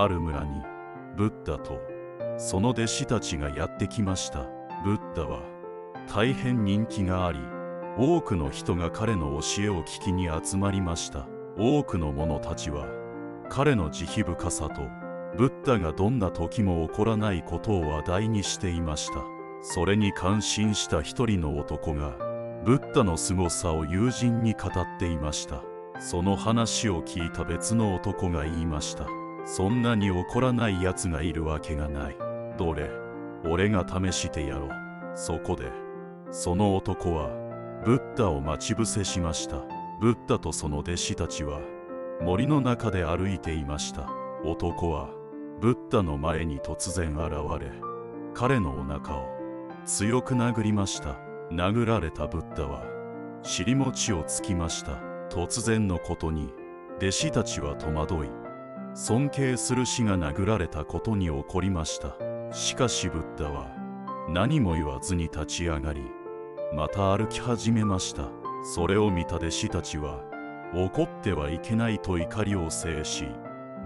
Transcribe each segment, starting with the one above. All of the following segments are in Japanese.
ある村にブッダとその弟子たちがやってきました。ブッダは大変人気があり多くの人が彼の教えを聞きに集まりました。多くの者たちは彼の慈悲深さとブッダがどんな時も起こらないことを話題にしていました。それに感心した一人の男がブッダの凄さを友人に語っていました。その話を聞いた別の男が言いました。そんなに怒らない奴がいるわけがない。どれ？俺が試してやろう。そこで。その男はブッダを待ち伏せしました。ブッダとその弟子たちは森の中で歩いていました。男はブッダの前に突然現れ彼のお腹を強く殴りました。殴られたブッダは尻餅をつきました。突然のことに弟子たちは戸惑い尊敬する死が殴られたことに怒りました。しかしブッダは何も言わずに立ち上がりまた歩き始めました。それを見た弟子たちは怒ってはいけないと怒りを制し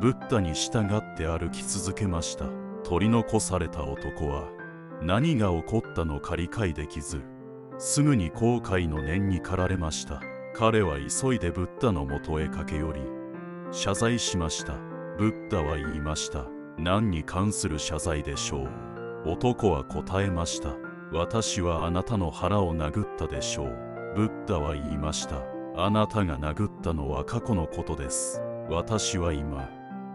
ブッダに従って歩き続けました。取り残された男は何が起こったのか理解できずすぐに後悔の念に駆られました。彼は急いでブッダのもとへ駆け寄り謝罪しました。ブッダは言いました。何に関する謝罪でしょう。男は答えました。私はあなたの腹を殴ったでしょう。ブッダは言いました。あなたが殴ったのは過去のことです。私は今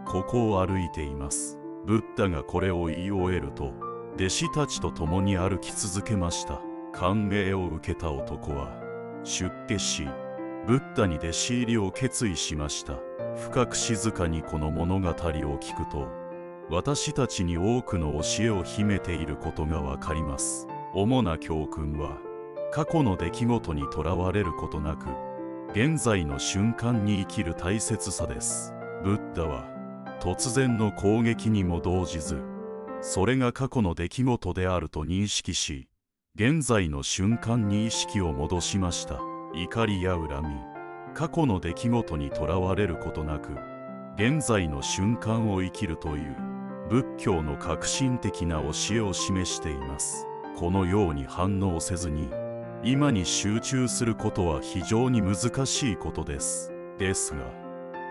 ここを歩いています。ブッダがこれを言い終えると弟子たちと共に歩き続けました。感銘を受けた男は出家しブッダに弟子入りを決意しました。深く静かにこの物語を聞くと私たちに多くの教えを秘めていることがわかります。主な教訓は過去の出来事にとらわれることなく現在の瞬間に生きる大切さです。ブッダは突然の攻撃にも動じずそれが過去の出来事であると認識し現在の瞬間に意識を戻しました。怒りや恨み過去の出来事にとらわれることなく現在の瞬間を生きるという仏教の革新的な教えを示しています。このように反応せずに今に集中することは非常に難しいことです。ですが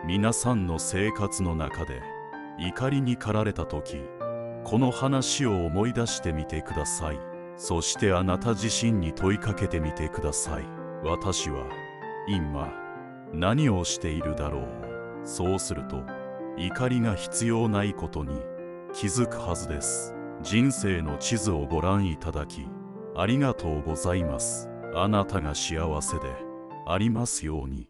皆さんの生活の中で怒りに駆られた時この話を思い出してみてください。そしてあなた自身に問いかけてみてください。私は今何をしているだろう。そうすると怒りが必要ないことに気づくはずです。人生の地図をご覧いただきありがとうございます。あなたが幸せでありますように。